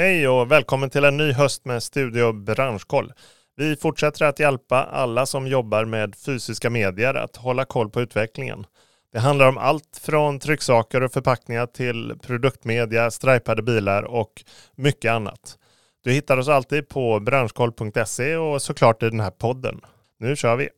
Hej och välkommen till en ny höst med Studio Branschkoll. Vi fortsätter att hjälpa alla som jobbar med fysiska medier att hålla koll på utvecklingen. Det handlar om allt från trycksaker och förpackningar till produktmedia, strajpade bilar och mycket annat. Du hittar oss alltid på branschkoll.se och såklart i den här podden. Nu kör vi!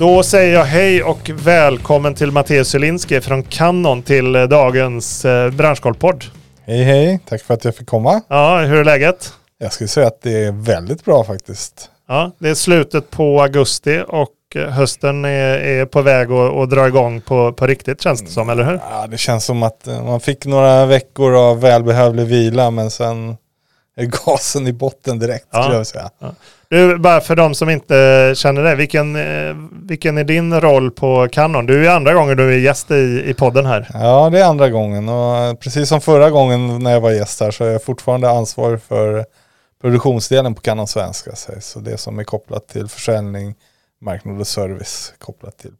Då säger jag hej och välkommen till Matteus Zielinski från Canon till dagens eh, branschkollpodd. Hej hej, tack för att jag fick komma. Ja, hur är läget? Jag skulle säga att det är väldigt bra faktiskt. Ja, det är slutet på augusti och eh, hösten är, är på väg att, att dra igång på, på riktigt känns det som, eller hur? Ja, det känns som att eh, man fick några veckor av välbehövlig vila men sen är gasen i botten direkt Ja. skulle jag säga. Ja. Du, bara för de som inte känner det, vilken, eh, vilken är din roll på Canon? Du är andra gången du är gäst i, i podden här. Ja, det är andra gången och eh, precis som förra gången när jag var gäst här så är jag fortfarande ansvarig för produktionsdelen på Canon Svenska. Så det som är kopplat till försäljning, marknad och service kopplat till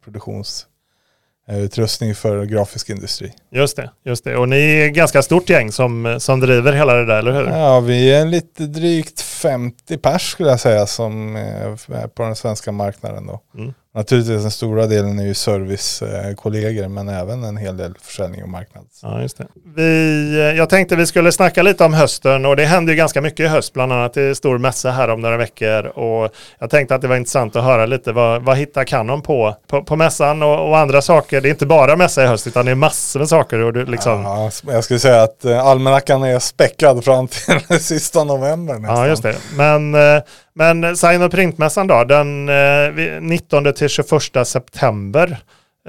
produktionsutrustning för grafisk industri. Just det, just det. Och ni är ett ganska stort gäng som, som driver hela det där, eller hur? Ja, vi är lite drygt 50 pers skulle jag säga som är på den svenska marknaden då. Mm. Naturligtvis den stora delen är ju servicekollegor men även en hel del försäljning och marknad. Ja, just det. Vi, eh, jag tänkte vi skulle snacka lite om hösten och det händer ju ganska mycket i höst, bland annat i stor mässa här om några veckor. Och jag tänkte att det var intressant att höra lite vad, vad hittar Canon på, på, på mässan och, och andra saker. Det är inte bara mässa i höst utan det är massor med saker. Och du, liksom, ja. Ja, jag skulle säga att eh, almanackan är späckad fram till sista november nästan. just det. Men, eh, men Sign och printmässan då, den eh, vi- 19 till 21 september.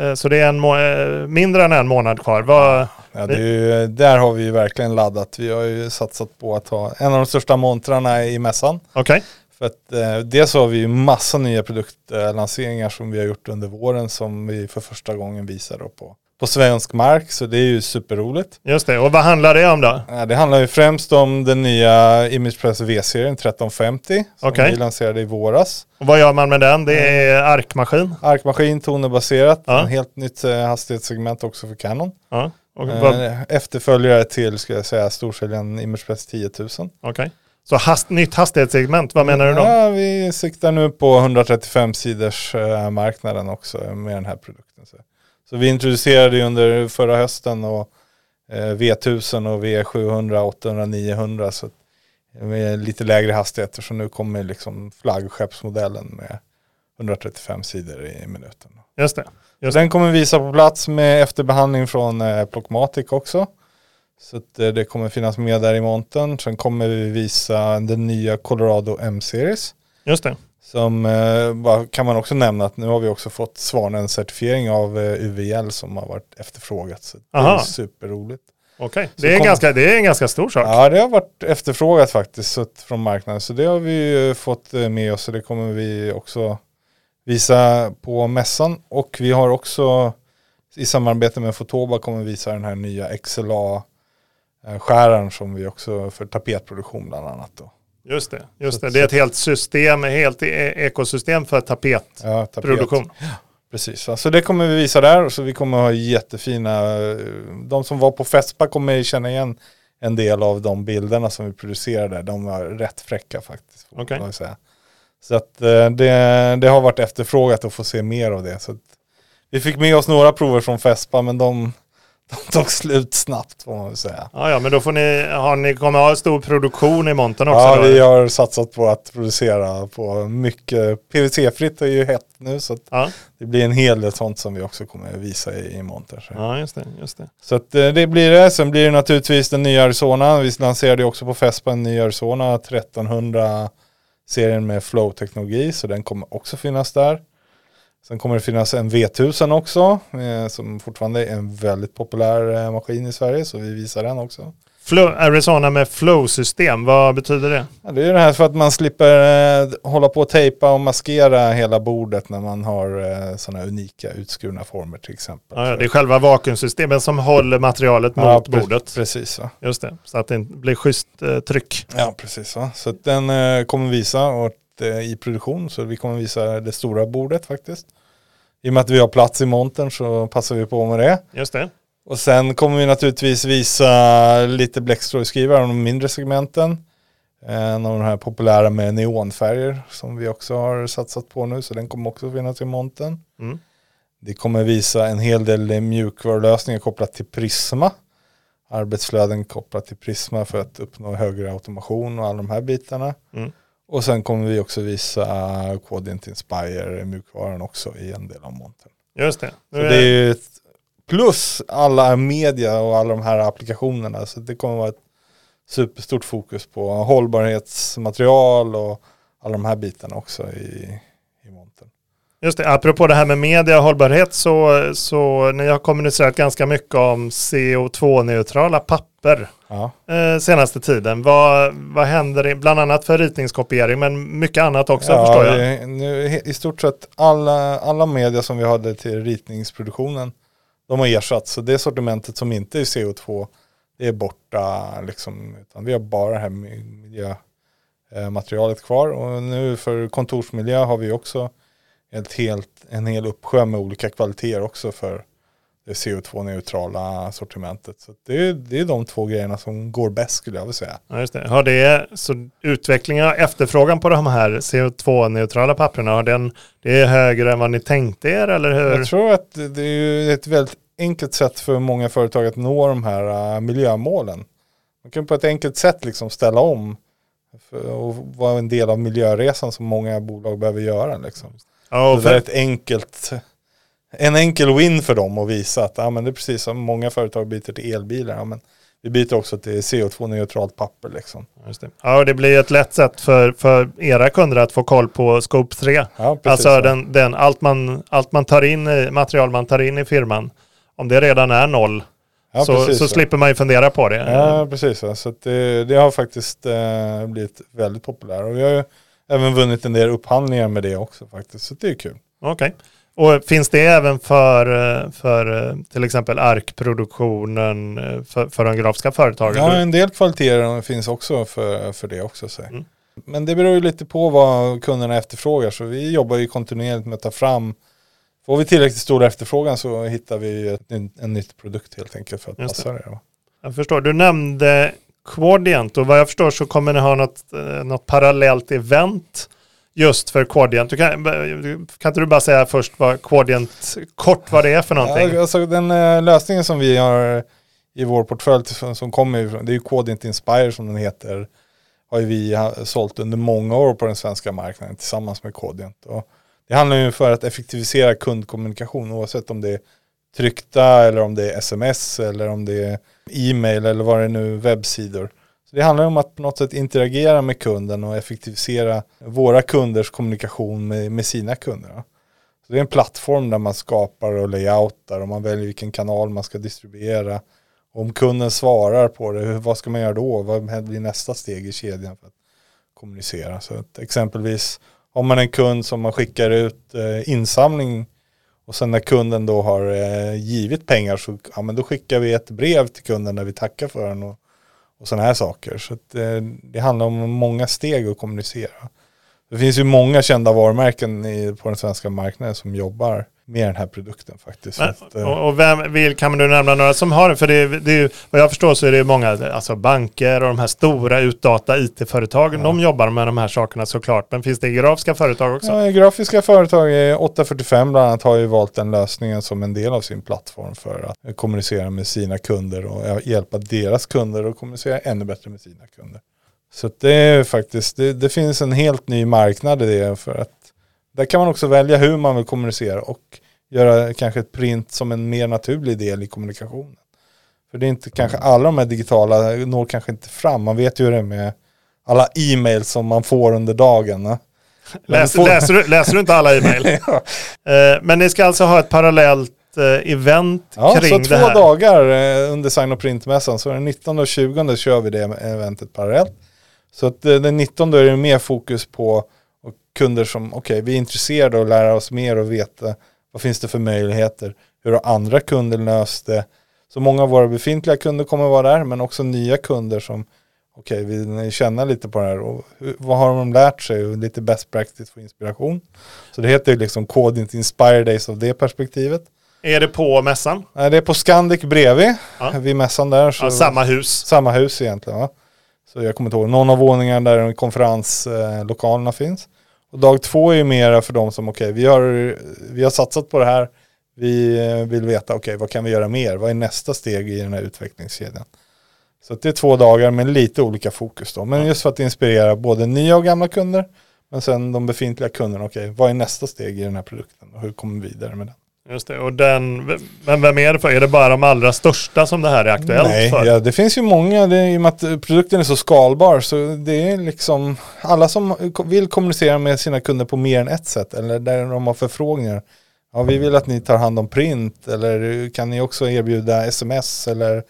Eh, Så det är en må- eh, mindre än en månad kvar. Vad, Ja, ju, där har vi ju verkligen laddat. Vi har ju satsat på att ha en av de största montrarna i mässan. Okej, För att eh, dels har vi ju massa nya produktlanseringar som vi har gjort under våren som vi för första gången visar på, på svensk mark. Så det är ju superroligt. just det. Och vad handlar det om då? Det handlar ju främst om den nya ImagePress V-serien 1350 som Okej. vi lanserade i våras. Och vad gör man med den? Det är arkmaskin. Arkmaskin, tonerbaserat, Ja. en helt nytt eh, hastighetssegment också för Canon. Ja. Och vad, Eh, efterföljare till, ska jag säga, storsäljaren ImagePress 10 000. Okej. Så hast, nytt hastighetssegment, vad menar du då? Ja, vi siktar nu på 135 sidors eh, marknaden också med den här produkten. Så, så vi introducerade ju under förra hösten och eh, V1000 och V700, 800, 900 så med lite lägre hastigheter så nu kommer liksom flaggskeppsmodellen med 135 sidor i minuten. Just det. Just den kommer vi visa på plats med efterbehandling från eh, Plockmatic också. Så att, eh, det kommer finnas med där i montern. Sen kommer vi visa den nya Colorado M-series. Just det. Som eh, kan man också nämna att nu har vi också fått Svanen certifiering av eh, UVL som har varit efterfrågat. Så det Aha. är superroligt. Okej. Så Det, är kom- ganska, det är en ganska stor sak. Ja det har varit efterfrågat faktiskt från marknaden. Så det har vi eh, fått eh, med oss och det kommer vi också visa på mässan. Och vi har också i samarbete med Fotoba kommer vi visa den här nya XLA-skäraren som vi också för tapetproduktion bland annat. Då. Just det. Just det. det är ett helt system, ett helt e- ekosystem för tapetkproduktion. Ja, tapet. Precis, så det kommer vi visa där. Så vi kommer ha jättefina, de som var på Fespa kommer känna igen en del av de bilderna som vi producerade. De var rätt fräcka faktiskt. säga. Så att eh, det, det har varit efterfrågat att få se mer av det. Så vi fick med oss några prover från Fespa men de, de tog slut snabbt får man väl säga. Ja, ja, men då får ni, har ni kommer ha stor produktion i montern också. Ja, då? vi har satsat på att producera på mycket. PVC-fritt är ju hett nu så ja. det blir en hel del sånt som vi också kommer visa i, i monter. Så. ja, just det. Just det. Så att eh, det blir det. Sen blir det naturligtvis den nya Arizona. Vi lanserade ju också på Fespa en ny Arizona 1300 serien med flow-teknologi. Så den kommer också finnas där. Sen kommer det finnas en V1000 också. Eh, som fortfarande är en väldigt populär eh, maskin i Sverige. Så vi visar den också. Flow, Arizona med flow-system, vad betyder det? Ja, det är det här för att man slipper eh, hålla på och tejpa och maskera hela bordet när man har eh, sådana unika utskurna former till exempel. Ja, det är själva vakuumsystemet som håller materialet mot Ja, pre- bordet. Precis. Va? Just det, så att det blir schysst eh, tryck. Ja, precis. Va? Så den eh, kommer visa och, i produktion. Så vi kommer visa det stora bordet faktiskt. I och med att vi har plats i montern så passar vi på med det. Just det. Och sen kommer vi naturligtvis visa lite bläckstrålskrivare de mindre segmenten. En av de här populära med neonfärger som vi också har satsat på nu. Så den kommer också finnas i montern. Mm. Det kommer visa en hel del mjukvarulösningar kopplat till Prisma. Arbetsflöden kopplat till Prisma för att uppnå högre automation och alla de här bitarna. Mm. Och sen kommer vi också visa Quadient Inspire mjukvaran också i en del av montern. Just det. Så det är ett, plus alla media och alla de här applikationerna. Så det kommer vara ett superstort fokus på hållbarhetsmaterial och alla de här bitarna också i, i montern. Just det, apropå det här med media och hållbarhet så, så ni har kommunicerat ganska mycket om CO2-neutrala papper Ja. eh, senaste tiden. Vad, vad händer, bland annat för ritningskopiering men mycket annat också ja, förstår jag. Nu, I stort sett alla, alla media som vi hade till ritningsproduktionen de har ersatts. Så det sortimentet som inte är CO2 det är borta. Liksom, utan vi har bara det här mi- miljömaterialet kvar. Och nu för kontorsmiljö har vi också ett helt, en hel uppsjö med olika kvaliteter också för det CO2-neutrala sortimentet. Så det, är, det är de två grejerna som går bäst skulle jag vilja säga. Ja, just det. Har det, så utvecklingen och efterfrågan på de här CO2-neutrala papperna, har den, det är högre än vad ni tänkte er eller hur? Jag tror att det är ett väldigt enkelt sätt för många företag att nå de här äh, miljömålen. Man kan på ett enkelt sätt liksom ställa om för, och vara en del av miljöresan som många bolag behöver göra. Liksom. Ja, och det är för, ett enkelt, en enkel win för dem att visa att ja, men det är precis som många företag byter till elbilar. Ja, men vi byter också till CO2-neutralt papper. Liksom. det. Ja, och det blir ett lätt sätt för, för era kunder att få koll på Scope 3. Ja, Alltså så. den, den, allt, man, allt man tar in i, material man tar in i firman, om det redan är noll, ja, så, precis så slipper man ju fundera på det. Ja, precis. Så Så det, det har faktiskt eh, blivit väldigt populärt. Och vi har ju även vunnit en del upphandlingar med det också faktiskt. Så det är kul. Okej. Och finns det även för, eh, för eh, till exempel arkproduktionen eh, för, för de grafiska företagen? Ja, en del kvaliteter finns också för, för det också. Så. Mm. Men det beror ju lite på vad kunderna efterfrågar. Så vi jobbar ju kontinuerligt med att ta fram Får vi tillräckligt stor efterfrågan så hittar vi ett, en, en nytt produkt helt enkelt för att Just det. passa det. va. Jag förstår. Du nämnde Quadient och vad jag förstår så kommer ni ha något, något parallellt event just för Quadient. Du kan, kan inte du bara säga först vad Quadient, kort vad det är för någonting? Ja, alltså den eh, lösningen som vi har i vår portfölj som, kommer ifrån, det är ju Quadient Inspire som den heter, har ju vi sålt under många år på den svenska marknaden tillsammans med Quadient. Och det handlar ju för att effektivisera kundkommunikation oavsett om det är tryckta eller om det är sms eller om det är e-mail eller vad det är nu, webbsidor. Så det handlar om att på något sätt interagera med kunden och effektivisera våra kunders kommunikation med, med sina kunder. Så det är en plattform där man skapar och layoutar och man väljer vilken kanal man ska distribuera. Och om kunden svarar på det, vad ska man göra då? Vad blir nästa steg i kedjan för att kommunicera? Så att exempelvis har man en kund som man skickar ut eh, insamling och sen när kunden då har eh, givit pengar så ja, men då skickar vi ett brev till kunden där vi tackar för den och, och sådana här saker. Så att, eh, det handlar om många steg att kommunicera. Det finns ju många kända varumärken i, på den svenska marknaden som jobbar med den här produkten faktiskt. Men, att, eh, och och vem vill, kan du nämna några som har det? För det, är- det är vad jag förstår så är det många, alltså banker och de här stora utdata IT-företagen, de jobbar med de här sakerna såklart. Men finns det grafiska företag också? Ja, grafiska företag, eh, 845 bland annat, har ju valt den lösningen som en del av sin plattform för att kommunicera med sina kunder och hjälpa deras kunder att kommunicera ännu bättre med sina kunder. Så det är faktiskt, det, det finns en helt ny marknad i det för att där kan man också välja hur man vill kommunicera och göra kanske ett print som en mer naturlig del i kommunikationen. För det är inte kanske alla de här digitala når kanske inte fram. Man vet ju hur det är med alla e-mails som man får under dagen. Läs, får- läser, du, läser du inte alla e-mail? Ja. Eh, men ni ska alltså ha ett parallellt eh, event Ja, kring så det två här. dagar eh, under Sign och Printmässan. Så den 19 och 20 kör vi det eventet parallellt. Så att den 19 är det mer fokus på kunder som, okej, vi är intresserade av att lära oss mer och veta vad finns det för möjligheter. Hur har andra kunder löst det? Så många av våra befintliga kunder kommer vara där, men också nya kunder som, okej, vill känna lite på det här. Och hur, vad har de lärt sig? Och lite best practice för inspiration. Så det heter ju liksom Code Inte Inspire Days av det perspektivet. Är det på mässan? Nej, det är på Scandic bredvid, Ja. vid mässan där. Så Ja, samma hus. samma hus egentligen. Va? Så jag kommer inte ihåg, någon av våningarna där konferenslokalerna finns. Och dag två är ju mera för de som, okej, vi, har, vi har satsat på det här, vi vill veta, okej, vad kan vi göra mer? Vad är nästa steg i den här utvecklingskedjan? Så det är två dagar med lite olika fokus då. Men just för att inspirera både nya och gamla kunder, men sen de befintliga kunderna, okej, vad är nästa steg i den här produkten? Och hur kommer vi vidare med den? Just det. Och den, men vem är det för? Är det bara de allra största som det här är aktuellt Nej, för? ja, det finns ju många, det i och med att produkten är så skalbar så det är liksom alla som vill kommunicera med sina kunder på mer än ett sätt eller där de har förfrågningar. Ja, vi vill att ni tar hand om print eller kan ni också erbjuda sms eller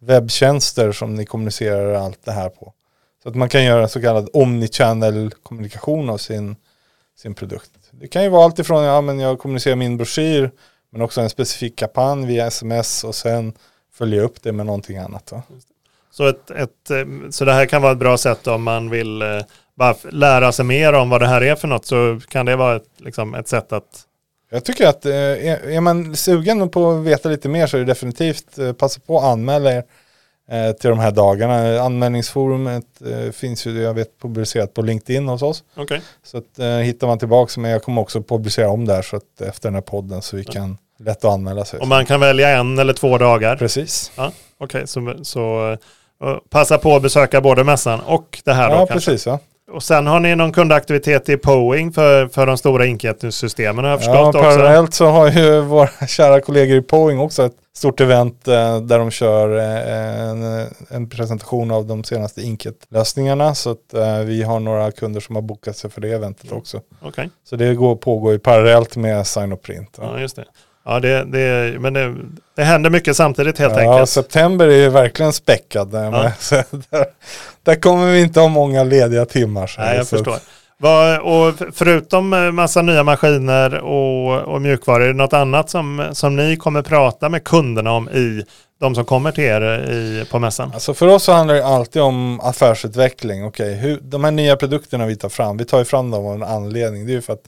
webbtjänster som ni kommunicerar allt det här på. Så att man kan göra så kallad omnichannel kommunikation av sin, sin produkt. Det kan ju vara allt ifrån, ja men jag kommunicerar min broschyr men också en specifik kampanj via sms och sen följa upp det med någonting annat. Va? Så, ett, ett, eh, så det här kan vara ett bra sätt om man vill eh, bara lära sig mer om vad det här är för något så kan det vara ett, liksom ett sätt att Jag tycker att eh, är man sugen på att veta lite mer så är det definitivt passa på att anmäla er till de här dagarna. Anmälningsforumet eh, finns ju, jag vet, publicerat på LinkedIn hos oss. Okej. Så att, eh, hittar man tillbaka, men jag kommer också publicera om där så att efter den här podden så vi kan lätt att anmäla sig. Om man kan välja en eller två dagar. Precis. Okej, så, så eh, passa på att besöka både mässan och det här då Ja, kanske. precis. Ja. Och sen har ni någon kundaktivitet i Poing för, för de stora inkjetningssystemen har jag Ja, förstått också. parallellt så har ju våra kära kollegor i Poing också ett stort event eh, där de kör eh, en, en presentation av de senaste Inket-lösningarna. Så att eh, vi har några kunder som har bokat sig för det eventet också. Okej, Så det går, pågår ju parallellt med Sign och Print. Ja. ja just det. Ja, det, det, men det, det händer mycket samtidigt helt Ja, enkelt. september är ju verkligen späckad. Där, med, så där, där kommer vi inte ha många lediga timmar. Så Nej, jag så, förstår. Vad, och förutom eh, massa nya maskiner och, och mjukvaror, är det något annat som, som ni kommer prata med kunderna om i de som kommer till er i, på mässan? Alltså för oss så handlar det alltid om affärsutveckling. Okej, hur, de här nya produkterna vi tar fram, vi tar ju fram dem av en anledning. Det är ju för att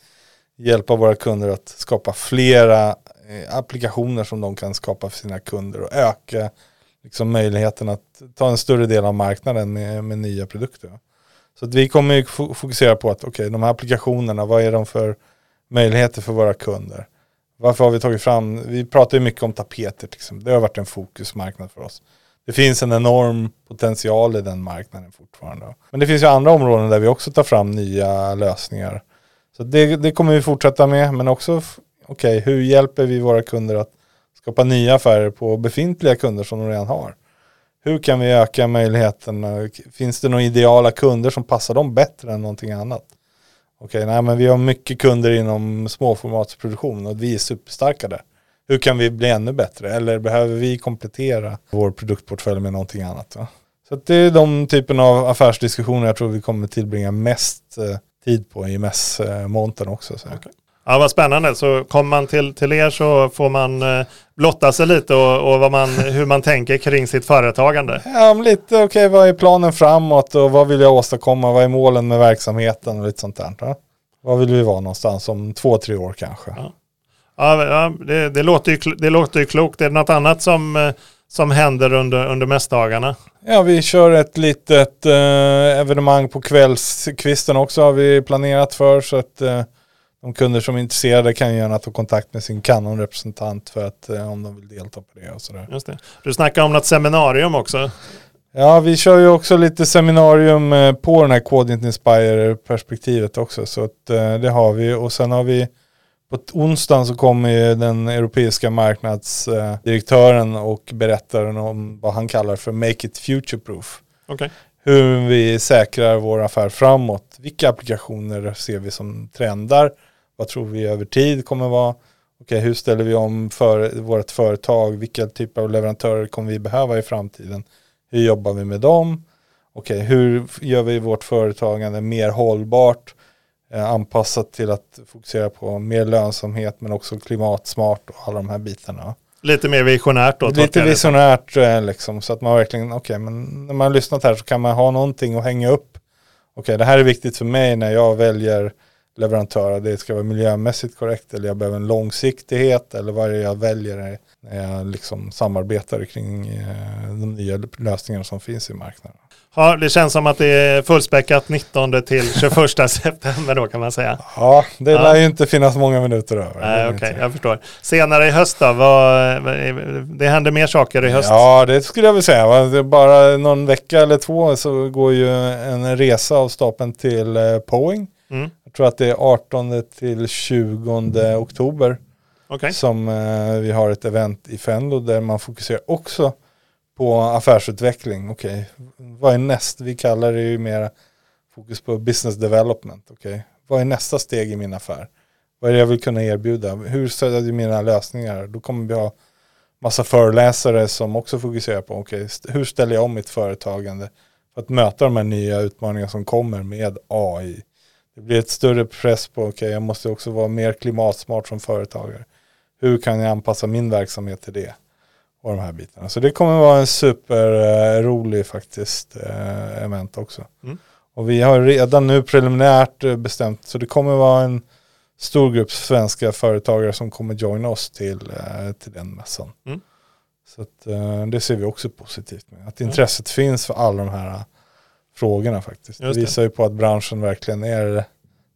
hjälpa våra kunder att skapa flera eh, Eh, applikationer som de kan skapa för sina kunder och öka liksom, möjligheten att ta en större del av marknaden med, med nya produkter. Så att vi kommer ju fokusera på att okej, de här applikationerna, vad är de för möjligheter för våra kunder? Varför har vi tagit fram, vi pratar ju mycket om tapeter, liksom. det har varit en fokusmarknad för oss. Det finns en enorm potential i den marknaden fortfarande. Men det finns ju andra områden där vi också tar fram nya lösningar. Så det, det kommer vi fortsätta med, men också, okej, okej, hur hjälper vi våra kunder att skapa nya affärer på befintliga kunder som de redan har? Hur kan vi öka möjligheterna? Finns det några ideala kunder som passar dem bättre än någonting annat? Okej, nej men vi har mycket kunder inom småformatsproduktion och vi är superstarka där. Hur kan vi bli ännu bättre? Eller behöver vi komplettera vår produktportfölj med någonting annat? Va? Så att det är de typen av affärsdiskussioner jag tror vi kommer tillbringa mest eh, tid på i mässmontern också. Så. Ja, vad spännande. Så kommer man till, till er så får man eh, blotta sig lite och, och vad man, hur man tänker kring sitt företagande. Ja, lite okej, vad är planen framåt och vad vill jag åstadkomma? Vad är målen med verksamheten och lite sånt där. Va? Var vill vi vara någonstans om två, tre år kanske? Ja. Ja, ja, det, det, låter ju, det låter ju klokt. Är det något annat som, eh, som händer under, under mässdagarna? Ja, vi kör ett litet eh, evenemang på kvällskvisten också har vi planerat för. Så att eh, de kunder som är intresserade kan gärna ta kontakt med sin Canon-representant för att eh, om de vill delta på det och sådär. Just det. Du snackade om något seminarium också. Ja, vi kör ju också lite seminarium eh, på den här Code Inte Inspire-perspektivet också. Så att, eh, det har vi. Och sen har vi på onsdagen så kommer ju den europeiska marknadsdirektören och berättar om vad han kallar för Make It Future Proof. Okej. Hur vi säkrar vår affär framåt. Vilka applikationer ser vi som trendar? Vad tror vi över tid kommer vara? Okej, hur ställer vi om för vårt företag? Vilka typer av leverantörer kommer vi behöva i framtiden? Hur jobbar vi med dem? Okej, hur gör vi vårt företagande mer hållbart? Eh, anpassat till att fokusera på mer lönsamhet men också klimatsmart och alla de här bitarna. Lite mer visionärt då? Lite visionärt eh, liksom, så att man verkligen, okej, okay, men när man har lyssnat här så kan man ha någonting att hänga upp. Okej, okay, det här är viktigt för mig när jag väljer leverantör. Det ska vara miljömässigt korrekt eller jag behöver en långsiktighet eller vad är det jag väljer när jag liksom samarbetar kring eh, de nya lösningarna som finns i marknaden. Ja, det känns som att det är fullspäckat 19 till 21 september då kan man säga. Ja, det ja. lär ju inte finnas många minuter över. Nej, okej, okay, jag förstår. Senare i höst då, vad, det händer mer saker i höst? Ja, det skulle jag vilja säga. Bara någon vecka eller två så går ju en resa av stapeln till eh, Poing. Mm. Tror att det är 18 till 20 oktober. Okay. Som eh, vi har ett event i Fenlo där man fokuserar också på affärsutveckling. Okej, okay. vad är näst? Vi kallar det ju mer fokus på business development. Okej, okay. vad är nästa steg i min affär? Vad är det jag vill kunna erbjuda? Hur stödjer du mina lösningar? Då kommer vi ha massa föreläsare som också fokuserar på okay, hur ställer jag om mitt företagande för att möta de här nya utmaningarna som kommer med AI. Det blir ett större press på, okej, okay, jag måste också vara mer klimatsmart som företagare. Hur kan jag anpassa min verksamhet till det? och de här bitarna. Så det kommer vara en superrolig eh, faktiskt eh, event också. Mm. Och vi har redan nu preliminärt eh, bestämt, så det kommer vara en stor grupp svenska företagare som kommer joina oss till, till den mässan. Mm. Så att, det ser vi också positivt med. Att intresset mm. finns för alla de här frågorna faktiskt. det visar ju på att branschen verkligen är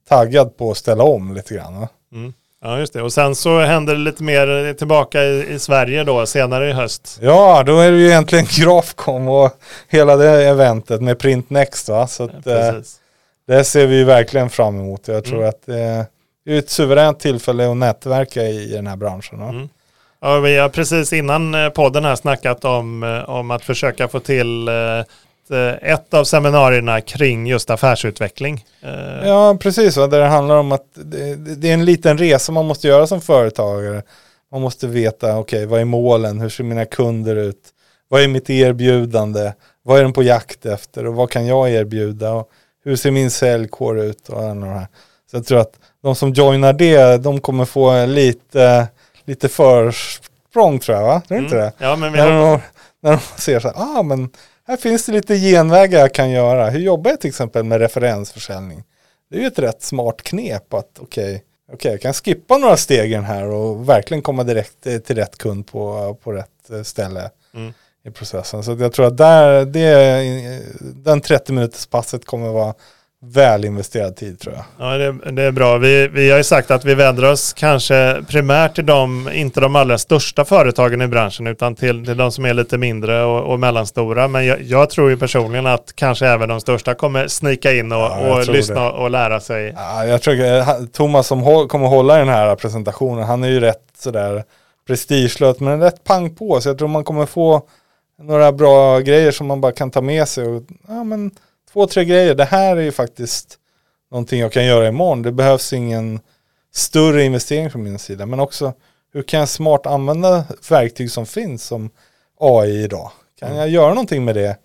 taggad på att ställa om lite grann. Mm. Ja, just det. Och sen så händer det lite mer tillbaka i, i, Sverige då, senare i höst. Ja, då är det ju egentligen Grafcom och hela det eventet med Print Next. Va? Så att, ja, eh, det ser vi verkligen fram emot. Jag tror mm. att det är ett suveränt tillfälle att nätverka i, i den här branschen. Mm. Ja, vi har precis innan eh, podden här snackat om, eh, om att försöka få till ett av seminarierna kring just affärsutveckling. Eh, ja, precis. Där det handlar om att det är en liten resa man måste göra som företagare. Man måste veta, okej, okay, vad är målen? Hur ser mina kunder ut? Vad är mitt erbjudande? Vad är de på jakt efter? Och vad kan jag erbjuda? Och hur ser min säljkår ut? Och här. Så jag tror att de som joinar det, de kommer få lite, lite försprång tror jag, va? Tror mm. inte det? Ja, men vi när, de, när de ser så här, ah men här finns det lite genvägar jag kan göra. Hur jobbar jag till exempel med referensförsäljning? Det är ju ett rätt smart knep att okej, okay, okay, jag kan skippa några steg här och verkligen komma direkt till rätt kund på, på rätt eh, ställe mm. i processen. Så jag tror att där, det, den 30 minuters passet kommer vara väl investerad tid tror jag. Ja, det, det, är bra. Vi, vi har ju sagt att vi vänder oss kanske primärt till de, inte de allra största företagen i branschen, utan till, till de som är lite mindre och, och mellanstora. Men jag, jag, tror ju personligen att kanske även de största kommer snika in och, ja, och lyssna det. och lära sig. Ja, jag tror att Thomas som håll, kommer hålla den här presentationen, han är ju rätt sådär prestigelös, men rätt pang på. Så jag tror man kommer få några bra grejer som man bara kan ta med sig. Och, ja, men, två, tre grejer. Det här är ju faktiskt någonting jag kan göra imorgon. Det behövs ingen större investering från min sida. Men också hur kan jag smart använda verktyg som finns som AI idag? Kan mm. jag göra någonting med det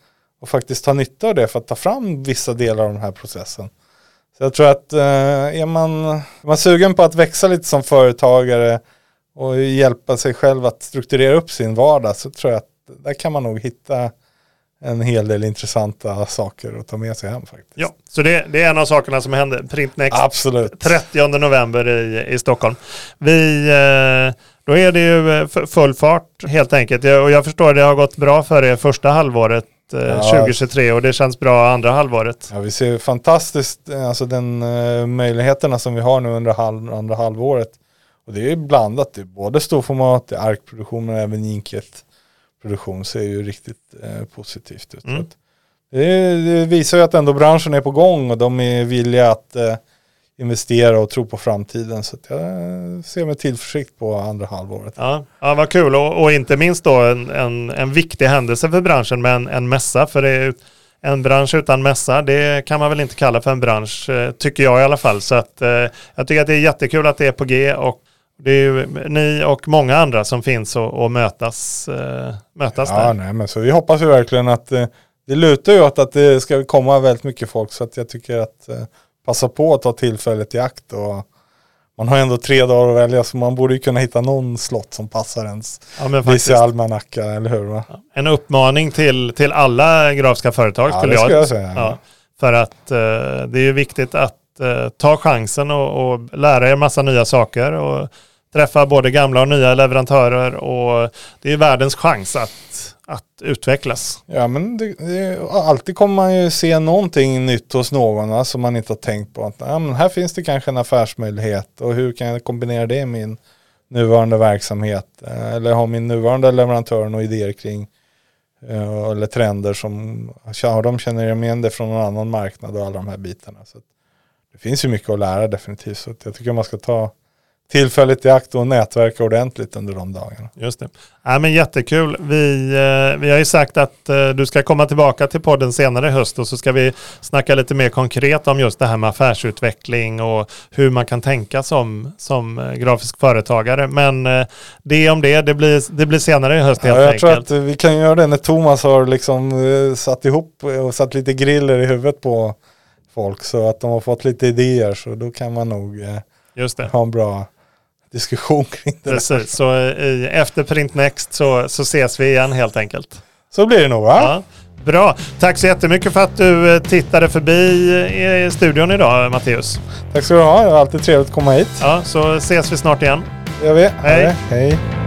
och faktiskt ta nytta av det för att ta fram vissa delar av den här processen? Så jag tror att eh, är, man, är man sugen på att växa lite som företagare och hjälpa sig själv att strukturera upp sin vardag så tror jag att där kan man nog hitta en hel del intressanta saker att ta med sig hem faktiskt. Ja, så det, det är en av sakerna som händer. Printnext Absolut. 30 november i, i Stockholm. Vi, eh, då är det ju eh, full fart helt enkelt. Och jag förstår att det har gått bra för er första halvåret eh, ja. 2023 och det känns bra andra halvåret. Ja, vi ser fantastiskt, alltså den möjligheterna som vi har nu under halv, andra halvåret. Och det är blandat, det är både storformat, det är arkproduktion och även inkjet produktion ser ju riktigt eh, positivt ut. Mm. Det, det, visar ju att ändå branschen är på gång och de är villiga att eh, investera och tro på framtiden. Så jag ser med tillförsikt på andra halvåret. Ja, ja vad kul och, och inte minst då en, en, en, viktig händelse för branschen med en, en mässa. För det är en bransch utan mässa, det kan man väl inte kalla för en bransch, eh, tycker jag i alla fall. Så att, eh, jag tycker att det är jättekul att det är på G och Det är ju ni och många andra som finns och, och mötas, eh, mötas Ja, där. nej men så vi hoppas ju verkligen att eh, det lutar ju åt att det ska komma väldigt mycket folk så att jag tycker att eh, passa på att ta tillfället i akt och man har ändå tre dagar att välja så man borde ju kunna hitta någon slott som passar ens Ja, vissa almanacka, eller hur? Va? En uppmaning till, till alla grafiska företag Ja, skulle jag, skulle jag säga. Ja, för att eh, det är ju viktigt att eh, ta chansen och, och lära er massa nya saker och träffa både gamla och nya leverantörer och det är världens chans att, att utvecklas. Ja men det, det, alltid kommer man ju se någonting nytt hos någon va, som man inte har tänkt på. Att, ja, men här finns det kanske en affärsmöjlighet och hur kan jag kombinera det med min nuvarande verksamhet? Eh, eller har min nuvarande leverantör några idéer kring eh, eller trender som de känner igen det från någon annan marknad och alla de här bitarna. Så det finns ju mycket att lära definitivt. Så jag tycker man ska ta tillfället i akt och nätverka ordentligt under de dagarna. Just det. Ja, men jättekul. Vi, eh, vi har ju sagt att eh, du ska komma tillbaka till podden senare i höst och så ska vi snacka lite mer konkret om just det här med affärsutveckling och hur man kan tänka som, som eh, grafisk företagare. Men det om det, det blir, det blir senare i höst helt Ja, jag enkelt. tror att vi kan göra det när Thomas har liksom satt ihop och satt lite griller i huvudet på folk så att de har fått lite idéer så då kan man nog Just det. ha en bra diskussion kring det. där. Precis, så i, efter Print Next så, så ses vi igen helt enkelt. Så blir det nog va? Ja. Bra, tack så jättemycket för att du eh, tittade förbi i studion idag Matteus. Tack ska du ha, det var alltid trevligt att komma hit. Ja, så ses vi snart igen. Det gör vi. Hej. Hej.